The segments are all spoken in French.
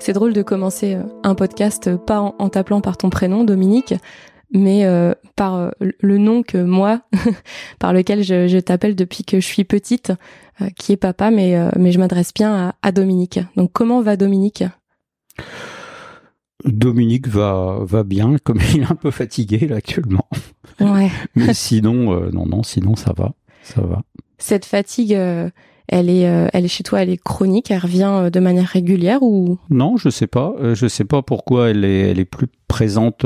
C'est drôle de commencer euh, un podcast euh, pas en, t'appelant par ton prénom, Dominique, mais euh, par le nom que moi, par lequel je, t'appelle depuis que je suis petite, qui est papa, mais, mais je m'adresse bien à, Dominique. Donc comment va Dominique? Dominique va, va bien, comme il est un peu fatigué là actuellement. Ouais. mais sinon, non, non, sinon ça va, ça va. Cette fatigue, elle est, euh, elle est chez toi, elle est chronique, elle revient euh, de manière régulière ou? Non, je sais pas. Euh, je sais pas pourquoi elle est, elle est plus présente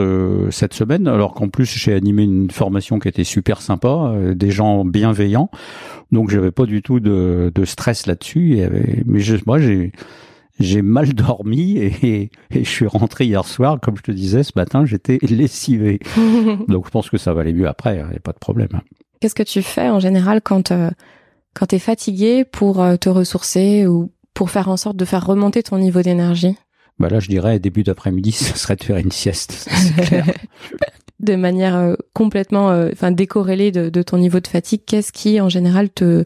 cette semaine, alors qu'en plus j'ai animé une formation qui était super sympa, des gens bienveillants, donc j'avais pas du tout de, de stress là-dessus. Mais je, moi j'ai j'ai mal dormi et, et, je suis rentré hier soir, comme je te disais, ce matin, j'étais lessivé. Donc je pense que ça va aller mieux après, il hein, n'y a pas de problème. Qu'est-ce que tu fais en général quand quand tu es fatigué pour euh, te ressourcer ou pour faire en sorte de faire remonter ton niveau d'énergie? Bah Là, je dirais, début d'après-midi, ce serait de faire une sieste. de manière euh, complètement euh, enfin décorrélée de, ton niveau de fatigue, qu'est-ce qui, en général, te,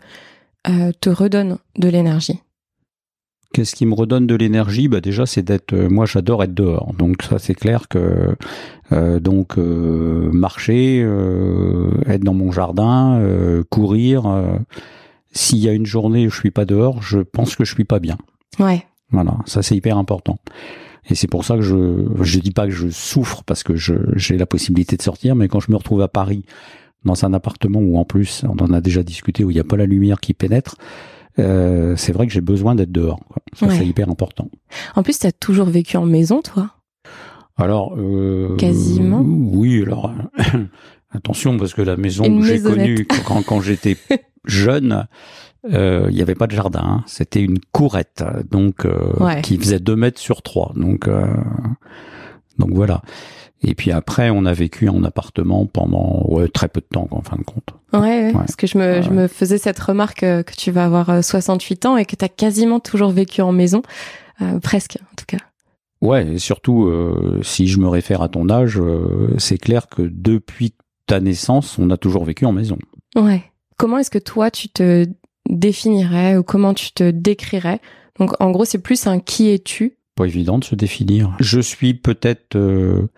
te redonne de l'énergie? Qu'est-ce qui me redonne de l'énergie? Bah déjà c'est d'être moi j'adore être dehors. Donc ça c'est clair que donc marcher être dans mon jardin courir s'il y a une journée où je suis pas dehors, je pense que je suis pas bien. Ouais. Voilà, ça c'est hyper important. Et c'est pour ça que je je dis pas que je souffre parce que je j'ai la possibilité de sortir, mais quand je me retrouve à Paris dans un appartement où en plus on en a déjà discuté où il n'y a pas la lumière qui pénètre, euh, c'est vrai que j'ai besoin d'être dehors. Ça c'est hyper important. En plus, tu as toujours vécu en maison, toi? Alors euh, quasiment. Oui, alors attention parce que la maison que j'ai connue quand, quand j'étais jeune, euh, il n'y avait pas de jardin. Hein. C'était une courette, donc euh, qui faisait 2 mètres sur 3. Donc, euh, donc voilà. Et puis après, on a vécu en appartement pendant ouais, très peu de temps, en fin de compte. Ouais, parce que je me, je me faisais cette remarque que tu vas avoir 68 ans et que tu as quasiment toujours vécu en maison, presque en tout cas. Ouais, et surtout, si je me réfère à ton âge, c'est clair que depuis ta naissance, on a toujours vécu en maison. Ouais. Comment est-ce que toi tu te définirais ou comment tu te décrirais? Donc en gros, c'est plus un qui es-tu? Pas évident de se définir. Je suis peut-être, euh,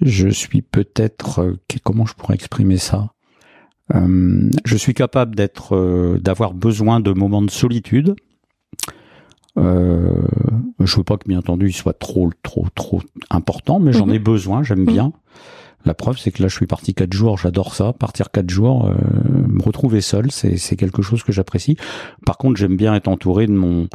je suis peut-être, euh, comment je pourrais exprimer ça? Euh, Je suis capable d'être, d'avoir besoin de moments de solitude. Euh, je veux pas que bien entendu il soit trop trop trop important, mais j'en mhm. ai besoin, j'aime mhm. bien. La preuve, c'est que là, je suis parti quatre jours, j'adore ça. Partir quatre jours, euh, me retrouver seul, c'est quelque chose que j'apprécie. Par contre, j'aime bien être entouré de mon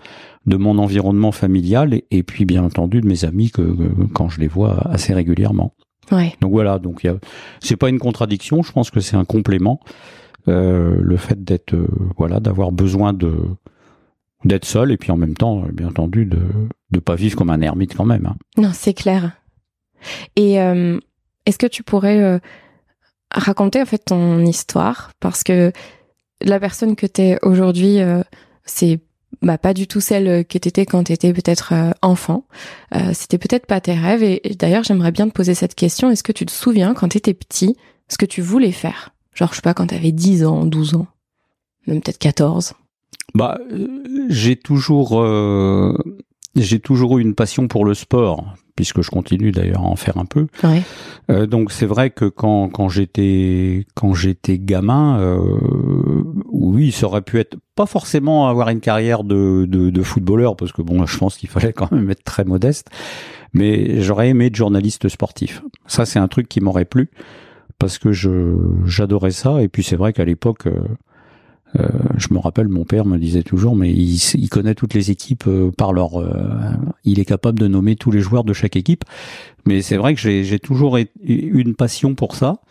de mon environnement familial et, puis bien entendu de mes amis que, quand je les vois assez régulièrement. Ouais. Donc voilà, donc c'est pas une contradiction. Je pense que c'est un complément. Euh, le fait d'être euh, voilà, d'avoir besoin de d'être seul et puis en même temps, bien entendu, de de pas vivre comme un ermite quand même. Hein. Non, c'est clair. Et euh, est-ce que tu pourrais euh, raconter en fait ton histoire? Parce que la personne que tu es aujourd'hui, euh, c'est bah, pas du tout celle que tu étais quand tu étais peut-être euh, enfant. C'était peut-être pas tes rêves. Et, d'ailleurs, j'aimerais bien te poser cette question. Est-ce que tu te souviens quand tu étais petit ce que tu voulais faire? Genre, je sais pas, quand tu avais 10 ans, 12 ans, même peut-être 14 Bah, j'ai toujours, j'ai toujours eu une passion pour le sport puisque je continue d'ailleurs à en faire un peu. Euh, donc c'est vrai que quand, quand j'étais quand j'étais gamin, euh, oui, ça aurait pu être pas forcément avoir une carrière de, de, de footballeur, parce que bon, je pense qu'il fallait quand même être très modeste, mais j'aurais aimé être journaliste sportif. Ça, c'est un truc qui m'aurait plu parce que je j'adorais ça. Et puis c'est vrai qu'à l'époque, euh, euh, je me rappelle, mon père me disait toujours, mais il, il connaît toutes les équipes euh, par leur. Euh, il est capable de nommer tous les joueurs de chaque équipe. Mais c'est vrai que j'ai toujours eu une passion pour ça.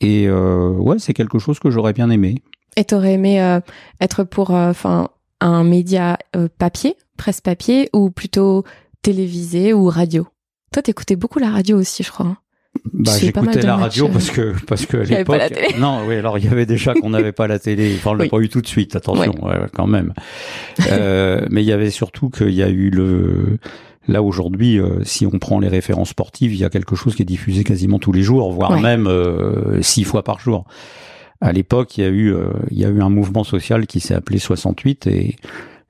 Et ouais, c'est quelque chose que j'aurais bien aimé. Et t'aurais aimé être pour, enfin, un média papier, presse papier, ou plutôt télévisé ou radio? Toi, t'écoutais beaucoup la radio aussi, je crois. Hein. Bah, j'écoutais la radio parce que parce que à l'époque non oui alors il y avait déjà qu'on n'avait pas la télé. Enfin on l'a pas eu tout de suite attention ouais. quand même. Euh, mais il y avait surtout qu'il y a eu le là aujourd'hui euh, si on prend les références sportives il y a quelque chose qui est diffusé quasiment tous les jours voire même euh, six fois par jour. À l'époque il y a eu euh, il y a eu un mouvement social qui s'est appelé 68 et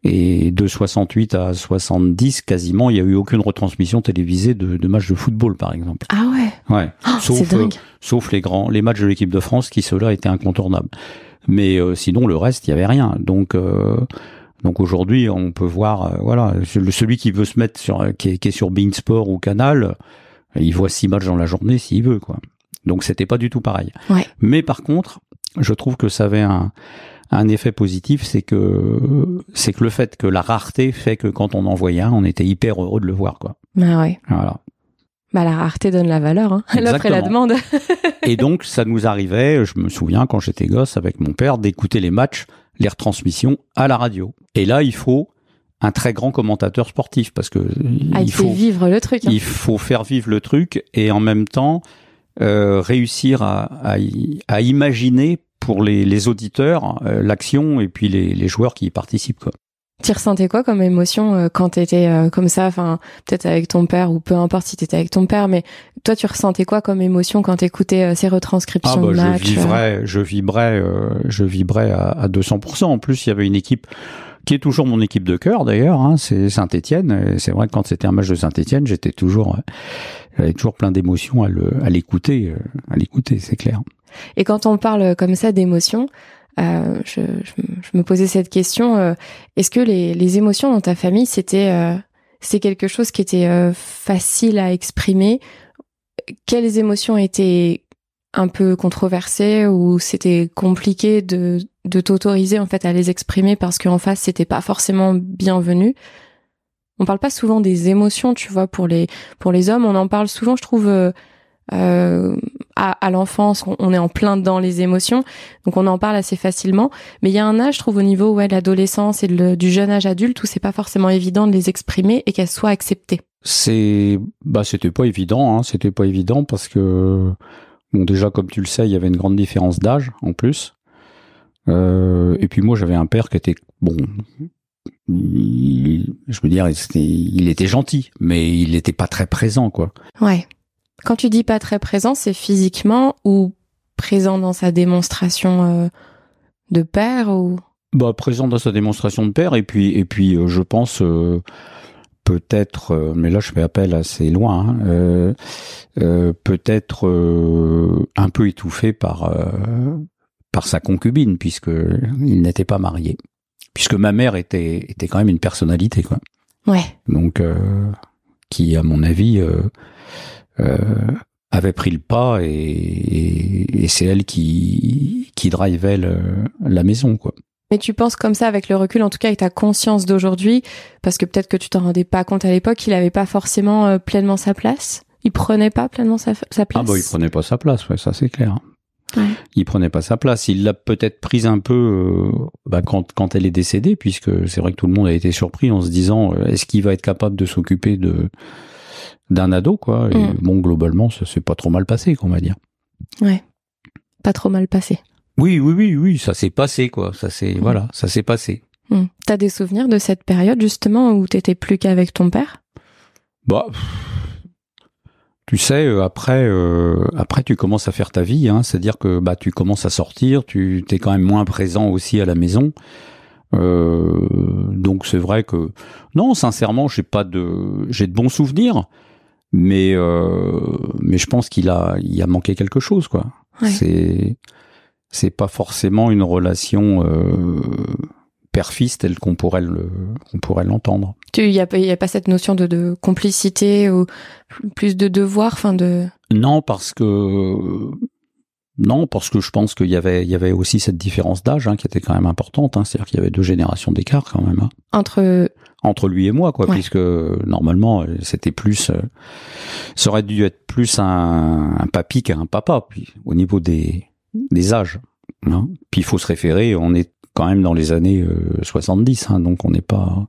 Et de 68 à 70, quasiment, il y a eu aucune retransmission télévisée de, de matchs de football, par exemple. Ah ouais. Ouais. Oh, sauf, dingue. sauf les grands, les matchs de l'équipe de France qui ceux-là étaient incontournables. Mais euh, sinon, le reste, il y avait rien. Donc, euh, donc aujourd'hui, on peut voir, euh, voilà, celui qui veut se mettre sur, qui est, qui est sur Bein Sport ou Canal, il voit six matchs dans la journée s'il veut, quoi. Donc c'était pas du tout pareil. Ouais. Mais par contre, je trouve que ça avait un, un effet positif, c'est que c'est que le fait que la rareté fait que quand on en voyait un, on était hyper heureux de le voir, quoi. Bah ouais. Voilà. Bah la rareté donne la valeur, hein. l'offre et la demande. Et donc, ça nous arrivait, je me souviens quand j'étais gosse avec mon père, d'écouter les matchs, les retransmissions à la radio. Et là, il faut un très grand commentateur sportif parce que Ah, il, faut vivre le truc. hein. il faut faire vivre le truc et en même temps euh, réussir à, à, à imaginer pour les, les auditeurs euh, l'action et puis les, les joueurs qui y participent. Quoi. Tu ressentais quoi comme émotion euh, quand t'étais euh, comme ça, enfin peut-être avec ton père ou peu importe si t'étais avec ton père, mais toi tu ressentais quoi comme émotion quand t'écoutais euh, ces retranscriptions de Ah, je matchs euh, vibrais, je vibrais, euh, je vibrais à, à 200%. En plus, il y avait une équipe qui est toujours mon équipe de cœur d'ailleurs, hein, c'est Saint-Étienne. Et C'est vrai que quand c'était un match de Saint-Étienne, j'étais toujours, j'avais toujours plein d'émotions à l'écouter, à l'écouter, c'est clair. Et quand on parle comme ça d'émotions, euh, je, je, je me posais cette question euh, est-ce que les, les émotions dans ta famille c'était euh, c'est quelque chose qui était euh, facile à exprimer? Quelles émotions étaient un peu controversées ou c'était compliqué de, de t'autoriser en fait à les exprimer parce qu'en face c'était pas forcément bienvenu? On parle pas souvent des émotions, tu vois, pour les pour les hommes. On en parle souvent, je trouve. Euh, à, à l'enfance, on, on est en plein dans les émotions, donc on en parle assez facilement. Mais il y a un âge, je trouve, au niveau ouais, de l'adolescence et le- du jeune âge adulte où c'est pas forcément évident de les exprimer et qu'elles soient acceptées. C'est, bah, c'était pas évident, hein, c'était pas évident parce que, bon, déjà, comme tu le sais, il y avait une grande différence d'âge, en plus. Euh, et puis moi, j'avais un père qui était, bon, il- je veux dire, il était, il était gentil, mais il n'était pas très présent, quoi. Ouais. Quand tu dis pas très présent, c'est physiquement ou présent dans sa démonstration euh, de père ou? Bah, présent dans sa démonstration de père, et puis, et puis, euh, je pense, euh, peut-être, mais là, je fais appel assez loin, hein, peut-être un peu étouffé par, par sa concubine, puisque il n'était pas marié. Puisque ma mère était, était quand même une personnalité, quoi. ouais. Donc, qui, à mon avis, avait pris le pas et, et, et c'est elle qui, qui drivait le- la maison, quoi. Mais tu penses comme ça avec le recul, en tout cas avec ta conscience d'aujourd'hui, parce que peut-être que tu t'en rendais pas compte à l'époque, il avait pas forcément euh, pleinement sa place? Il prenait pas pleinement sa, sa place. Ah bah il prenait pas sa place, ouais, ça c'est clair. Ouais. Il prenait pas sa place. Il l'a peut-être prise un peu euh, bah, quand, quand elle est décédée, puisque c'est vrai que tout le monde a été surpris en se disant euh, est-ce qu'il va être capable de s'occuper de d'un ado quoi. Et Mm. bon globalement ça s'est pas trop mal passé, qu'on va dire. Ouais. Pas trop mal passé. Oui oui oui oui ça s'est passé quoi. Ça c'est Mm. voilà ça s'est passé. Hmm. T'as des souvenirs de cette période justement où t'étais plus qu'avec ton père? Bah tu sais euh, après euh, après tu commences à faire ta vie, hein, c'est-à-dire que bah tu commences à sortir, tu t'es quand même moins présent aussi à la maison. Euh, donc c'est vrai que non, sincèrement, j'ai pas de j'ai de bons souvenirs, mais euh, mais je pense qu'il a il a manqué quelque chose quoi. Ouais. C'est c'est pas forcément une relation euh, père-fils telle qu'on pourrait le qu'on pourrait l'entendre. Il y a, pas- y a pas cette notion de, de complicité ou plus de devoir, enfin de. Non, parce que non, parce que je pense qu'il y avait il y avait aussi cette différence d'âge hein, qui était quand même importante. Hein, C'est-à-dire qu'il y avait deux générations d'écart quand même hein, Entre. entre lui et moi, quoi, Ouais. puisque normalement c'était plus, euh, ça aurait dû être plus un, un papy qu'un papa, puis au niveau des des âges. Hein. Puis il faut se référer, on est quand même dans les années euh, 70, hein, donc on n'est pas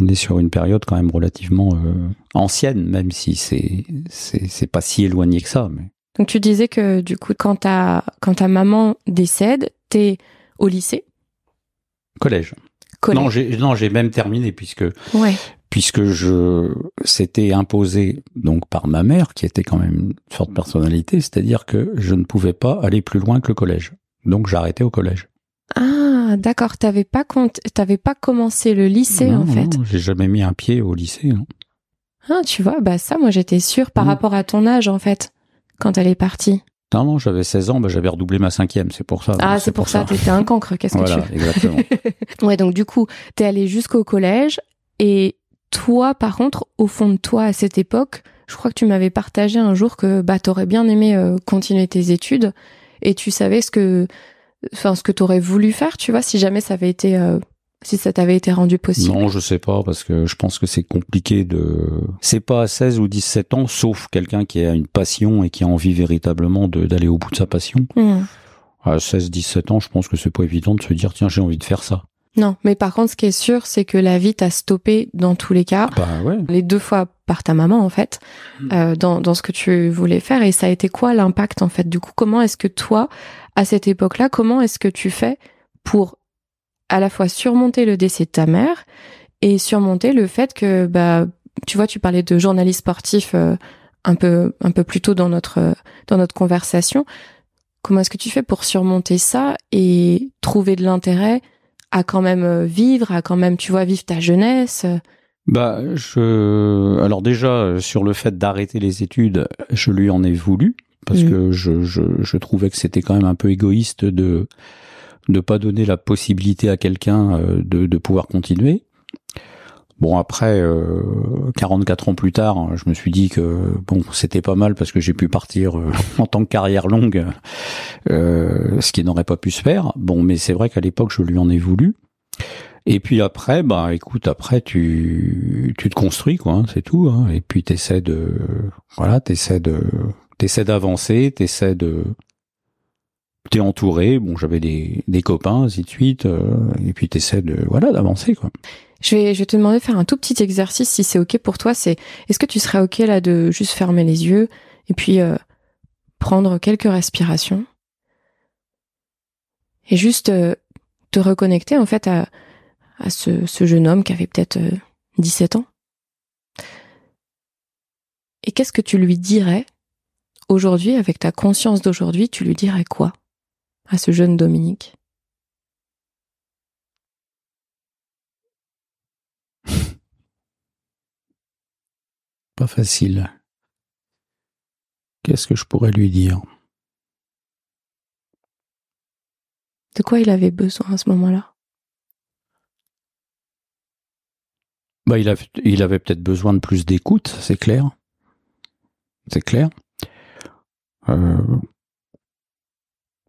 on est sur une période quand même relativement euh, ancienne, même si c'est c'est c'est pas si éloigné que ça. Mais Donc tu disais que du coup, quand ta, quand ta maman décède, t'es au lycée? Collège. collège. Non, j'ai non j'ai même terminé puisque Ouais. puisque je c'était imposé donc par ma mère qui était quand même une forte personnalité, c'est-à-dire que je ne pouvais pas aller plus loin que le collège. Donc j'ai arrêté au collège. Ah, d'accord. T'avais pas t'avais pas commencé le lycée en fait. Non, j'ai jamais mis un pied au lycée. Hein. Ah, tu vois, bah ça, moi j'étais sûre par mm. rapport à ton âge en fait, quand elle est partie. Non, non, j'avais 16 ans, bah, j'avais redoublé ma cinquième, c'est pour ça. Ah, c'est pour, ça, t'étais un cancre, qu'est-ce que tu exactement. ouais, donc du coup, t'es allé jusqu'au collège, et toi, par contre, au fond de toi, à cette époque, je crois que tu m'avais partagé un jour que bah t'aurais bien aimé euh, continuer tes études, et tu savais ce que, enfin, ce que t'aurais voulu faire, tu vois, si jamais ça avait été euh, si ça t'avait été rendu possible Non, je sais pas parce que je pense que c'est compliqué de c'est pas à 16 ou 17 ans sauf quelqu'un qui a une passion et qui a envie véritablement d'aller au bout de sa passion. Hmm. À 16 17 ans, je pense que c'est pas évident de se dire tiens, j'ai envie de faire ça. Non, mais par contre, ce qui est sûr, c'est que la vie t'a stoppé dans tous les cas. Bah ouais. Les deux fois par ta maman, en fait, hmm. euh, dans, dans ce que tu voulais faire. Et ça a été quoi l'impact, en fait Du coup, comment est-ce que toi, à cette époque-là, comment est-ce que tu fais pour à la fois surmonter le décès de ta mère et surmonter le fait que bah tu vois tu parlais de journaliste sportif euh, un peu un peu plus tôt dans notre dans notre conversation comment est-ce que tu fais pour surmonter ça et trouver de l'intérêt à quand même euh, vivre à quand même tu vois vivre ta jeunesse? Bah je alors déjà sur le fait d'arrêter les études je lui en ai voulu parce mmh. que je, je, je trouvais que c'était quand même un peu égoïste de de pas donner la possibilité à quelqu'un euh, de, de pouvoir continuer. Bon après, euh, 44 ans plus tard, je me suis dit que bon c'était pas mal parce que j'ai pu partir euh, en tant que carrière longue, euh, ce qui n'aurait pas pu se faire. Bon, mais c'est vrai qu'à l'époque je lui en ai voulu. Et puis après, bah écoute, après tu tu te construis quoi, hein, c'est tout. Hein, et puis t'essaies de voilà, t'essaies de t'essaies d'avancer, t'essaies de t'es entouré. Bon, j'avais des, des copains, ainsi de suite. Euh, et puis t'essaies de voilà d'avancer quoi. Je vais, je vais te demander de faire un tout petit exercice si c'est ok pour toi. C'est, est-ce que tu serais ok là de juste fermer les yeux et puis euh, prendre quelques respirations et juste euh, te reconnecter en fait à, à ce, ce jeune homme qui avait peut-être 17 ans? Et qu'est-ce que tu lui dirais aujourd'hui, avec ta conscience d'aujourd'hui, tu lui dirais quoi? À ce jeune Dominique Pas facile. Qu'est-ce que je pourrais lui dire? De quoi il avait besoin à ce moment-là? Bah, il, il avait peut-être besoin de plus d'écoute, c'est clair. C'est clair. Euh,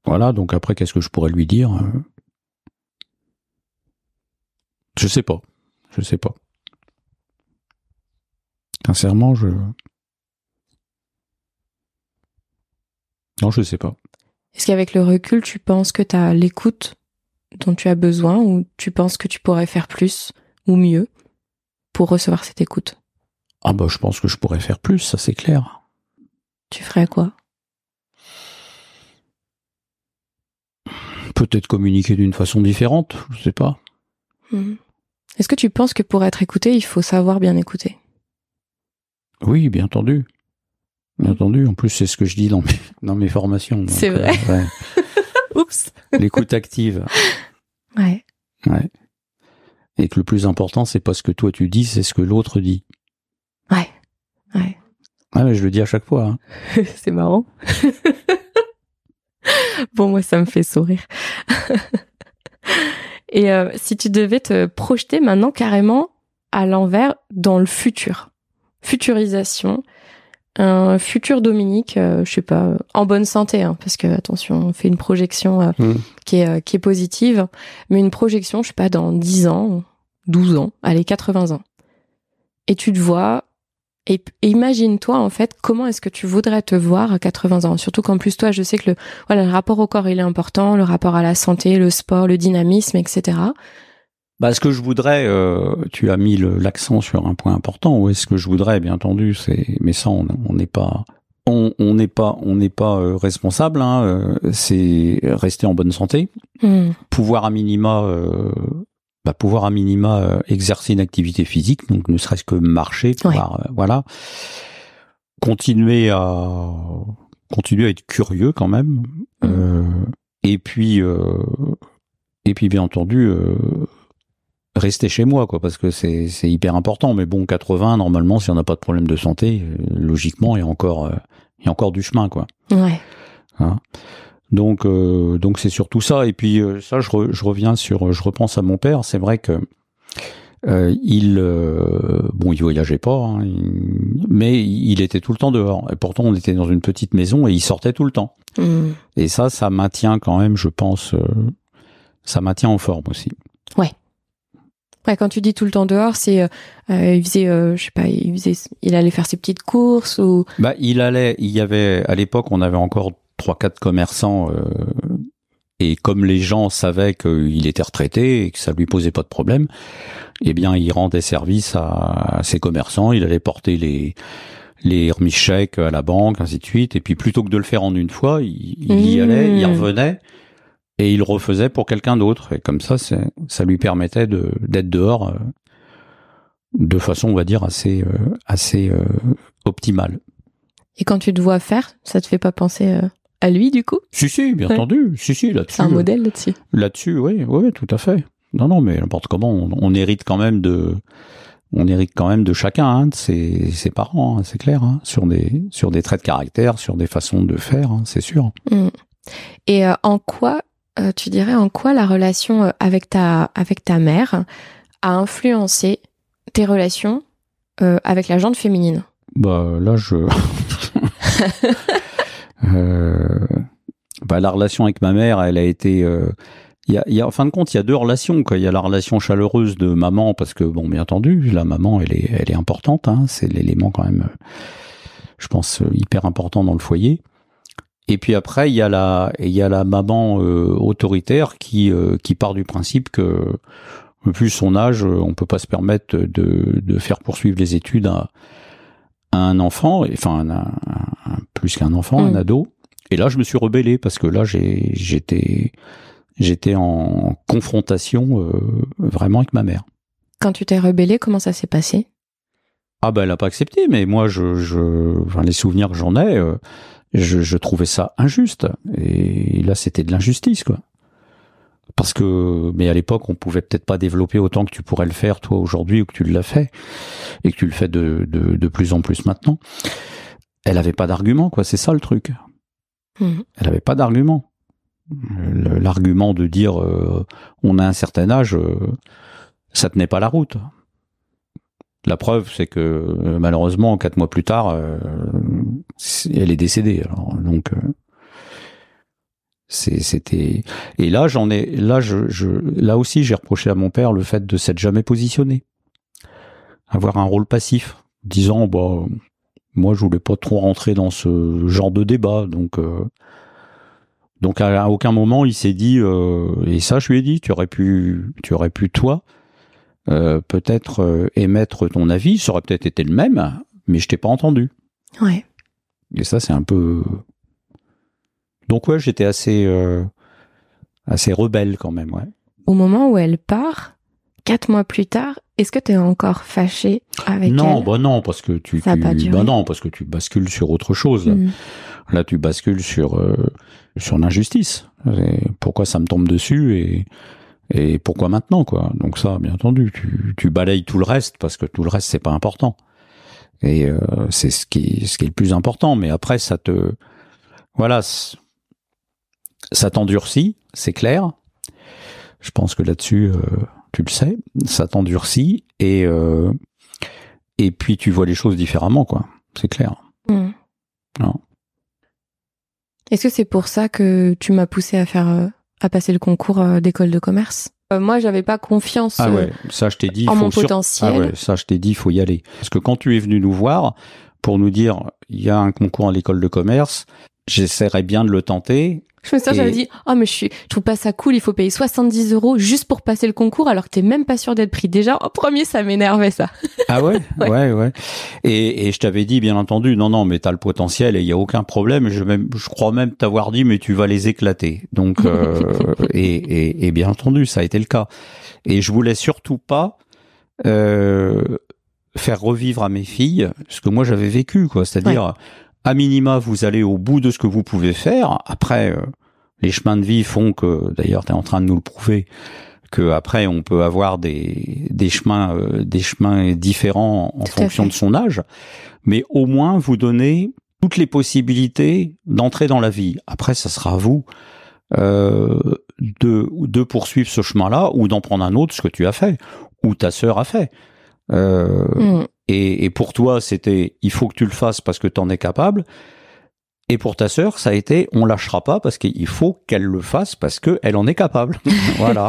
voilà, donc après, qu'est-ce que je pourrais lui dire euh? Je sais pas. Je sais pas. Sincèrement, je. Non, je sais pas. Est-ce qu'avec le recul, tu penses que tu as l'écoute dont tu as besoin ou tu penses que tu pourrais faire plus ou mieux pour recevoir cette écoute? Ah bah je pense que je pourrais faire plus, ça c'est clair. Tu ferais quoi? Peut-être communiquer d'une façon différente, je sais pas. Hmm. Est-ce que tu penses que pour être écouté, il faut savoir bien écouter? Oui, bien entendu. Bien entendu. En plus, c'est ce que je dis dans mes, dans mes formations. C'est vrai. Euh, Oups. L'écoute active. Ouais. Ouais. Et que le plus important, c'est pas ce que toi tu dis, c'est ce que l'autre dit. Ouais. Ouais. Ouais, je le dis à chaque fois. Hein. c'est marrant. bon, moi, ça me fait sourire. Et euh, si tu devais te projeter maintenant carrément à l'envers dans le futur, futurisation, un futur Dominique, euh, je sais pas, en bonne santé, hein, parce que attention, on fait une projection euh, mmh. qui, est, qui est positive, mais une projection, je sais pas, dans 10 ans, 12 ans, allez, 80 ans. Et tu te vois et, imagine-toi en fait comment est-ce que tu voudrais te voir à 80 ans? Surtout qu'en plus toi, je sais que le voilà le rapport au corps il est important, le rapport à la santé, le sport, le dynamisme, etc. Bah, ce que je voudrais, euh, tu as mis l'accent sur un point important. Ou est-ce que je voudrais, bien entendu, c'est, mais ça, on n'est pas, on n'est pas, on n'est pas euh, responsable. Hein, euh, c'est rester en bonne santé, hmm. pouvoir à minima bah, pouvoir à minima euh, exercer une activité physique, donc ne serait-ce que marcher, pouvoir, euh, voilà, continuer à continuer à être curieux quand même, mmh. euh, et puis et puis bien entendu, euh, rester chez moi, quoi, parce que c'est hyper important. Mais bon, 80, normalement, si on n'a pas de problème de santé, logiquement, il y a encore, il y a encore du chemin, quoi. Ouais. Hein donc, donc c'est surtout ça. Et puis ça, je, je, reviens sur, je repense à mon père. C'est vrai que il, bon, il voyageait pas, hein, mais il était tout le temps dehors. Et pourtant, on était dans une petite maison et il sortait tout le temps. Mmh. Et ça, ça maintient quand même, je pense, ça maintient en forme aussi. Ouais. Ouais, quand tu dis tout le temps dehors, c'est euh, euh il faisait, euh, je sais pas, il faisait, il allait faire ses petites courses ou. Bah, il allait, il y avait à l'époque, on avait encore trois quatre commerçants euh, et comme les gens savaient qu'il était retraité et que ça lui posait pas de problème, eh bien, il rendait service à, ses commerçants. Il allait porter les les remises chèques à la banque, ainsi de suite. Et puis plutôt que de le faire en une fois, il, y mmh. allait, il revenait et il refaisait pour quelqu'un d'autre. Et comme ça, ça lui permettait de d'être dehors euh, de façon, on va dire, assez euh, assez euh, optimale. Et quand tu te vois faire, ça te fait pas penser à lui du coup? Si si, bien entendu, si si là-dessus. C'est un modèle là-dessus. Là-dessus, oui, oui, tout à fait. Non non, mais n'importe comment, on, hérite quand même de on hérite quand même de chacun, hein, de ses, ses parents, hein, c'est clair, hein, sur des sur des traits de caractère, sur des façons de faire, c'est sûr. Mmh. Et en quoi euh, tu dirais en quoi la relation euh, avec ta, avec ta mère a influencé tes relations euh, avec la jante féminine? Bah là, je. bah, la relation avec ma mère, elle a été. Il y, a, y a, en fin de compte, il y a deux relations. Quoi. Il y a la relation chaleureuse de maman, parce que, bon, bien entendu, la maman, elle est, elle est importante. Hein, c'est l'élément quand même, je pense, hyper important dans le foyer. Et puis après, il y a la, il y a la maman euh, autoritaire qui, euh, qui part du principe que plus son âge, on peut pas se permettre de, de faire poursuivre les études à, un enfant, enfin plus qu'un enfant, un mm. ado. Et là, je me suis rebellé parce que là, j'étais j'étais en confrontation euh, vraiment avec ma mère. Quand tu t'es rebellé, comment ça s'est passé? Ah ben, elle a pas accepté, mais moi, je, je enfin, les souvenirs que j'en ai, je, je, trouvais ça injuste. Et là, c'était de l'injustice, quoi. Parce que, mais à l'époque, on pouvait peut-être pas développer autant que tu pourrais le faire toi aujourd'hui ou que tu l'as fait et que tu le fais de, de, de plus en plus maintenant. Elle avait pas d'argument, quoi. C'est ça le truc. Mmh. Elle avait pas d'argument. L'argument de dire euh, on a un certain âge, euh, ça tenait pas la route. La preuve, c'est que euh, malheureusement, quatre mois plus tard, euh, elle est décédée. Alors, donc, c'était. Et là, j'en ai. Là, je, je, là aussi, j'ai reproché à mon père le fait de s'être jamais positionné, avoir un rôle passif, disant bah moi, je voulais pas trop rentrer dans ce genre de débat, donc. donc à, aucun moment il s'est dit et ça je lui ai dit tu aurais pu tu aurais pu toi euh, peut-être euh, émettre ton avis, ça aurait peut-être été le même, mais je t'ai pas entendu. Ouais. Et ça, c'est un peu. Donc ouais, j'étais assez euh, assez rebelle quand même, ouais. Au moment où elle part, quatre mois plus tard, est-ce que tu es encore fâché avec non, elle? Non, bah non, parce que tu, ça bah non, parce que tu bascules sur autre chose. Mm. Là, tu bascules sur sur l'injustice. Pourquoi ça me tombe dessus et et pourquoi maintenant, quoi? Donc ça, bien entendu, tu, tu balayes tout le reste parce que tout le reste c'est pas important. Et euh, c'est ce qui, ce qui est le plus important. Mais après, ça te, voilà, ça t'endurcit, c'est clair. Je pense que là-dessus, euh, tu le sais, ça t'endurcit et euh, et puis tu vois les choses différemment, quoi. C'est clair. Mmh. Est-ce que c'est pour ça que tu m'as poussé à faire à passer le concours euh, d'école de commerce? Euh, moi, j'avais pas confiance ah ouais, ça je t'ai dit, en mon potentiel. Ah ouais, ça je t'ai dit, il faut y aller. Parce que quand tu es venu nous voir pour nous dire, il y a un concours à l'école de commerce, j'essaierais bien de le tenter. Je me souviens, j'avais dit, oh, mais je suis, je trouve pas ça cool, il faut payer 70 euros juste pour passer le concours alors que t'es même pas sûr d'être pris. Déjà, en premier, ça m'énervait, ça. Ah ouais? ouais, ouais, Et, et je t'avais dit, bien entendu, non, non, mais t'as le potentiel et il y a aucun problème. Je même, je crois même t'avoir dit, mais tu vas les éclater. Donc, euh, et, et, et, bien entendu, ça a été le cas. Et je voulais surtout pas, euh, faire revivre à mes filles ce que moi j'avais vécu, quoi. C'est-à-dire, à minima, vous allez au bout de ce que vous pouvez faire. Après, euh, Les chemins de vie font que, d'ailleurs, tu es en train de nous le prouver, que après on peut avoir des, des chemins euh, des chemins différents en fonction de son âge, mais au moins vous donnez toutes les possibilités d'entrer dans la vie. Après, ça sera à vous euh, de, de poursuivre ce chemin-là ou d'en prendre un autre, ce que tu as fait ou ta sœur a fait. Euh, mm. et, et, pour toi, c'était il faut que tu le fasses parce que tu en es capable. Et pour ta sœur, ça a été on lâchera pas parce qu'il faut qu'elle le fasse parce qu'elle en est capable. voilà.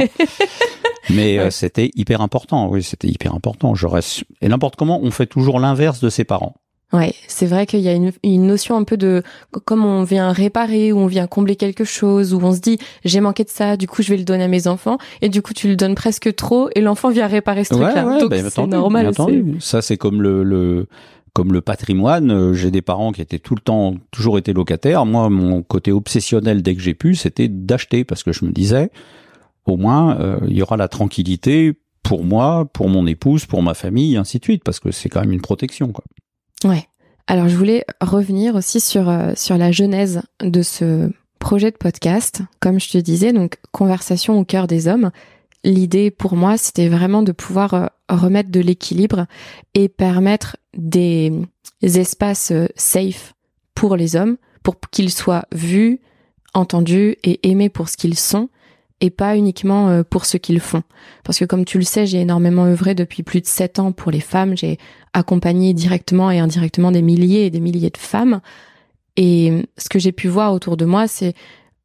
Mais euh, c'était hyper important. Oui, c'était hyper important. Je reste et n'importe comment, on fait toujours l'inverse de ses parents. Ouais, c'est vrai qu'il y a une, une, notion un peu de comme on vient réparer ou on vient combler quelque chose ou on se dit j'ai manqué de ça, du coup je vais le donner à mes enfants et du coup tu le donnes presque trop et l'enfant vient réparer ce truc-là. Ouais, ben, c'est normal. Ça c'est comme le, le comme le patrimoine. Euh, j'ai des parents qui étaient tout le temps toujours été locataires. Moi, mon côté obsessionnel dès que j'ai pu, c'était d'acheter parce que je me disais au moins euh, il y aura la tranquillité pour moi, pour mon épouse, pour ma famille, et ainsi de suite, parce que c'est quand même une protection. Quoi. Ouais. Alors je voulais revenir aussi sur euh, sur la genèse de ce projet de podcast. Comme je te disais, donc conversation au cœur des hommes. L'idée pour moi, c'était vraiment de pouvoir euh, remettre de l'équilibre et permettre des espaces euh, safe pour les hommes, pour qu'ils soient vus, entendus et aimés pour ce qu'ils sont et pas uniquement euh, pour ce qu'ils font. Parce que comme tu le sais, j'ai énormément œuvré depuis plus de sept ans pour les femmes. J'ai accompagné directement et indirectement des milliers et des milliers de femmes. Et ce que j'ai pu voir autour de moi, c'est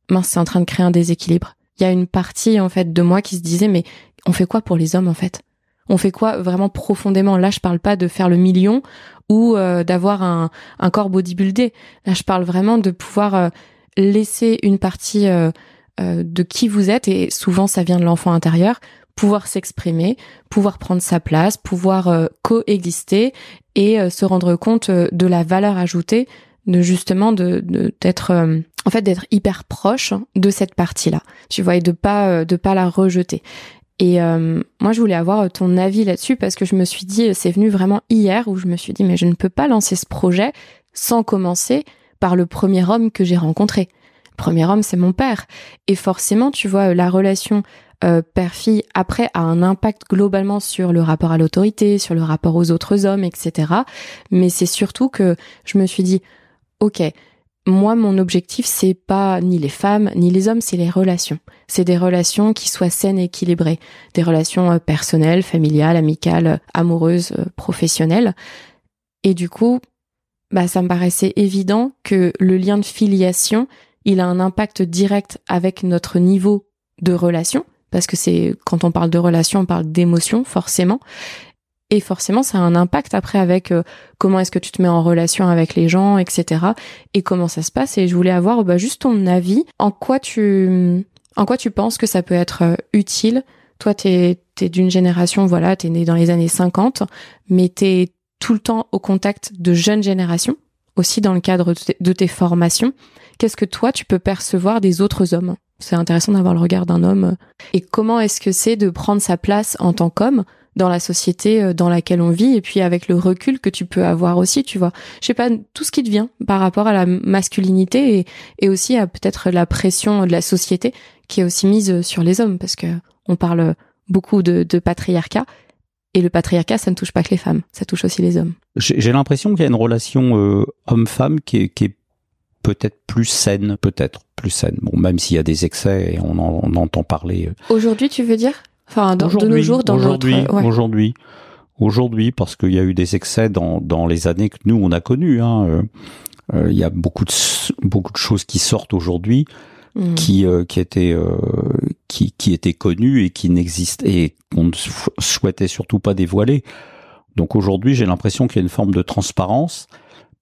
mince, c'est en train de créer un déséquilibre. Il y a une partie en fait de moi qui se disait mais on fait quoi pour les hommes en fait? On fait quoi vraiment profondément? Là, je parle pas de faire le million ou euh, d'avoir un, un corps bodybuildé. Là, je parle vraiment de pouvoir euh, laisser une partie de qui vous êtes, et souvent ça vient de l'enfant intérieur, pouvoir s'exprimer, pouvoir prendre sa place, pouvoir euh, coexister et euh, se rendre compte de la valeur ajoutée de justement de d'être en fait d'être hyper proche de cette partie-là. Tu vois et de pas de pas la rejeter. Et moi, je voulais avoir ton avis là-dessus parce que je me suis dit, c'est venu vraiment hier où je me suis dit, mais je ne peux pas lancer ce projet sans commencer par le premier homme que j'ai rencontré premier homme, c'est mon père. Et forcément, tu vois, la relation euh, père-fille, après, a un impact globalement sur le rapport à l'autorité, sur le rapport aux autres hommes, etc. Mais c'est surtout que je me suis dit, ok, moi, mon objectif, c'est pas ni les femmes, ni les hommes, c'est les relations. C'est des relations qui soient saines et équilibrées. Des relations euh, personnelles, familiales, amicales, amoureuses, euh, professionnelles. Et du coup, bah, ça me paraissait évident que le lien de filiation, il a un impact direct avec notre niveau de relation, parce que c'est quand on parle de relation, on parle d'émotion forcément. Et forcément, ça a un impact après avec euh, comment est-ce que tu te mets en relation avec les gens, etc. Et comment ça se passe. Et je voulais avoir bah, juste ton avis. En quoi tu, en quoi tu penses que ça peut être euh, utile? Toi, t'es es, d'une génération, voilà, t'es né dans les années 50, mais t'es tout le temps au contact de jeunes générations, aussi dans le cadre de tes formations. Qu'est-ce que toi tu peux percevoir des autres hommes? C'est intéressant d'avoir le regard d'un homme. Et comment est-ce que c'est de prendre sa place en tant qu'homme dans la société euh, dans laquelle on vit? Et puis avec le recul que tu peux avoir aussi, tu vois. Je sais pas, tout ce qui te vient par rapport à la masculinité et, aussi à peut-être la pression de la société qui est aussi mise sur les hommes. Parce que on parle beaucoup de patriarcat et le patriarcat, ça ne touche pas que les femmes, ça touche aussi les hommes. J'ai l'impression qu'il y a une relation euh, homme-femme qui est, qui est peut-être plus saine, peut-être plus saine. Bon, même s'il y a des excès, et on, en, entend parler. Euh. Aujourd'hui, tu veux dire? Enfin, dans, de nos jours, dans aujourd'hui, aujourd'hui, aujourd'hui, parce qu'il y a eu des excès dans, dans les années que nous on a connues. Hein. Euh, euh, il y a beaucoup de beaucoup de choses qui sortent aujourd'hui. Hmm. qui qui étaient qui qui étaient connues et qui n'existaient et qu'on ne souhaitait surtout pas dévoiler. Donc aujourd'hui, j'ai l'impression qu'il y a une forme de transparence.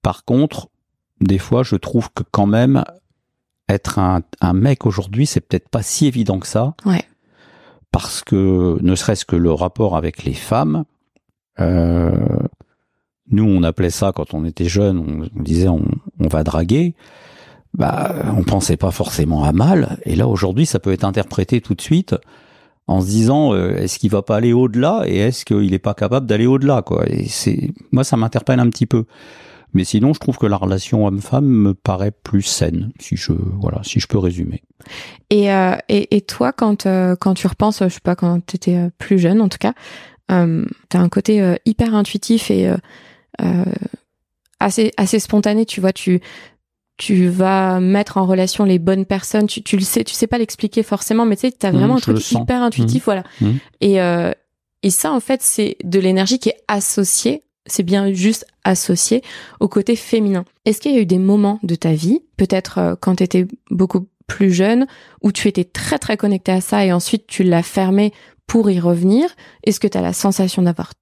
Par contre, des fois, je trouve que quand même, être un, mec aujourd'hui, c'est peut-être pas si évident que ça. Ouais. Parce que, ne serait-ce que le rapport avec les femmes, euh, nous, on appelait ça quand on était jeune, on, disait on, va draguer. Bah, on pensait pas forcément à mal. Et là, aujourd'hui, ça peut être interprété tout de suite en se disant euh, est-ce qu'il va pas aller au-delà et est-ce qu'il est pas capable d'aller au-delà quoi. Et c'est moi, ça m'interpelle un petit peu. Mais sinon, je trouve que la relation homme-femme me paraît plus saine, si je voilà, si je peux résumer. Et euh, et, et, toi, quand euh, quand tu repenses, je sais pas, quand tu étais euh, plus jeune, en tout cas, euh, tu as un côté hyper intuitif et assez assez spontané. Tu vois, tu tu vas mettre en relation les bonnes personnes. Tu, tu le sais, tu sais pas l'expliquer forcément, mais tu sais, t'as mmh, vraiment un truc hyper intuitif, mmh. voilà. Mmh. Et euh, et ça, en fait, c'est de l'énergie qui est associée. C'est bien juste associé au côté féminin. Est-ce qu'il y a eu des moments de ta vie, peut-être euh, quand tu étais beaucoup plus jeune, où tu étais très très connecté à ça et ensuite tu l'as fermé pour y revenir? Est-ce que tu as la sensation d'avoir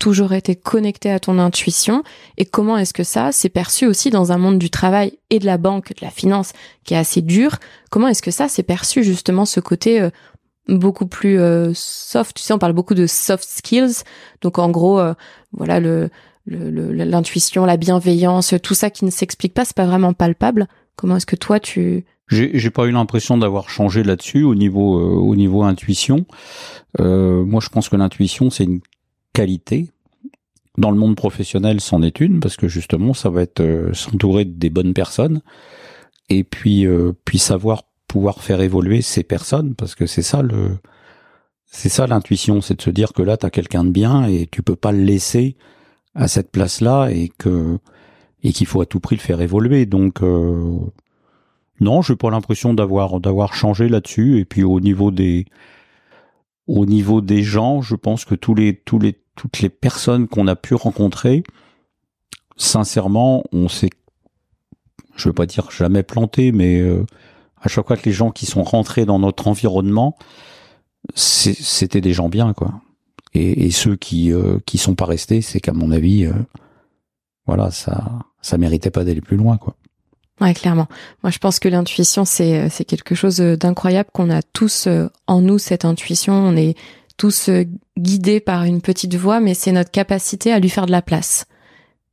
toujours été connecté à ton intuition et comment est-ce que ça s'est perçu aussi dans un monde du travail et de la banque, de la finance qui est assez dur Comment est-ce que ça s'est perçu justement ce côté euh, beaucoup plus euh, soft? Tu sais, on parle beaucoup de soft skills, donc en gros, euh, voilà le l'intuition, la bienveillance, tout ça qui ne s'explique pas, c'est pas vraiment palpable. Comment est-ce que toi tu j'ai pas eu l'impression d'avoir changé là-dessus au niveau au niveau intuition. moi, je pense que l'intuition c'est une qualité. Dans le monde professionnel, c'en est une parce que justement, ça va être euh, s'entourer des bonnes personnes et puis euh, puis savoir pouvoir faire évoluer ces personnes parce que c'est ça le c'est ça l'intuition, c'est de se dire que là tu as quelqu'un de bien et tu peux pas le laisser à cette place-là et que et qu'il faut à tout prix le faire évoluer. Donc euh, non, j'ai pas l'impression d'avoir d'avoir changé là-dessus et puis au niveau des au niveau des gens, je pense que tous les, tous les, toutes les personnes qu'on a pu rencontrer, sincèrement, on s'est, je veux pas dire jamais planté, mais euh, à chaque fois que les gens qui sont rentrés dans notre environnement, c'était des gens bien, quoi. Et, et ceux qui euh, sont pas restés, c'est qu'à mon avis, euh, voilà, ça ça méritait pas d'aller plus loin, quoi. Ouais, clairement. Moi, je pense que l'intuition, c'est euh, c'est quelque chose euh, d'incroyable qu'on a tous euh, en nous cette intuition. On est tous guidés par une petite voix, mais c'est notre capacité à lui faire de la place.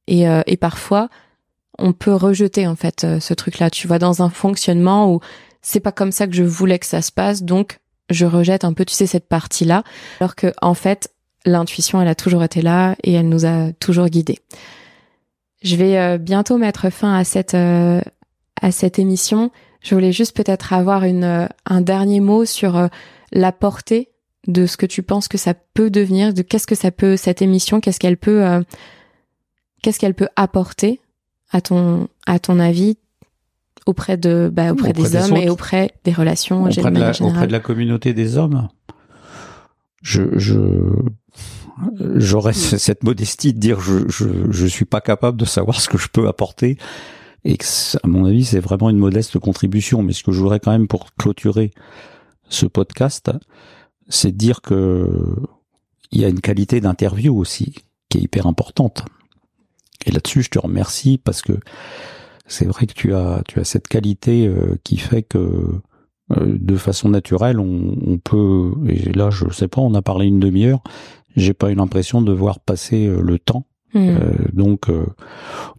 Et, et parfois, on peut rejeter en fait ce truc-là. Tu vois, dans un fonctionnement où c'est pas comme ça que je voulais que ça se passe, donc je rejette un peu, tu sais, cette partie-là, alors que en fait, l'intuition, elle a toujours été là et elle nous a toujours guidés. Je vais bientôt mettre fin à cette à cette émission. Je voulais juste peut-être avoir une, euh, un dernier mot sur euh, la portée de ce que tu penses que ça peut devenir, de qu'est-ce que ça peut cette émission, qu'est-ce qu'elle peut, euh, qu'est-ce qu'elle peut apporter à ton à ton avis auprès de bah, auprès, des, hommes et auprès des relations auprès de, la, auprès de la communauté des hommes. Je je j'aurais cette modestie de dire je, je je suis pas capable de savoir ce que je peux apporter et que, à mon avis, c'est vraiment une modeste contribution. Mais ce que je voudrais quand même pour clôturer ce podcast, c'est dire que il y a une qualité d'interview aussi qui est hyper importante. Et là-dessus, je te remercie parce que c'est vrai que tu as tu as cette qualité euh, qui fait que euh, de façon naturelle, on, on, peut et là je sais pas, on a parlé une demi-heure, j'ai pas eu l'impression de voir passer euh, le temps Hmm. Euh, donc, euh,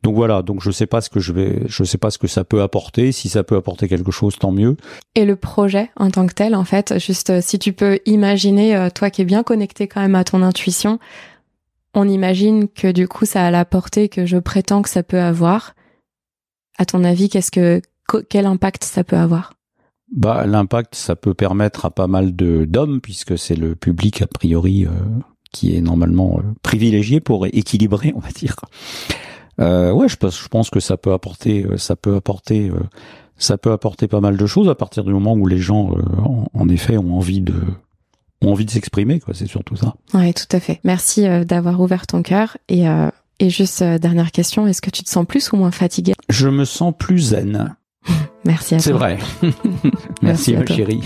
donc voilà. Donc je sais pas ce que je vais, je sais pas ce que ça peut apporter. Si ça peut apporter quelque chose, tant mieux. Et le projet en tant que tel, en fait, juste euh, si tu peux imaginer, toi qui es bien connecté quand même à ton intuition, on imagine que du coup ça a la portée que je prétends que ça peut avoir. À ton avis, qu'est-ce que, quel impact ça peut avoir? Bah, l'impact, ça peut permettre à pas mal de d'hommes, puisque c'est le public a priori qui est normalement euh, privilégié pour équilibrer, on va dire. Euh, ouais, je pense, je pense que ça peut apporter, euh, ça peut apporter, ça peut apporter pas mal de choses à partir du moment où les gens, en, effet, ont envie de, ont envie de s'exprimer, quoi. C'est surtout ça. Ouais, tout à fait. Merci d'avoir ouvert ton cœur et et juste dernière question, est-ce que tu te sens plus ou moins fatigué Je me sens plus zen. Merci à toi. C'est vrai. Merci, Merci ma chérie.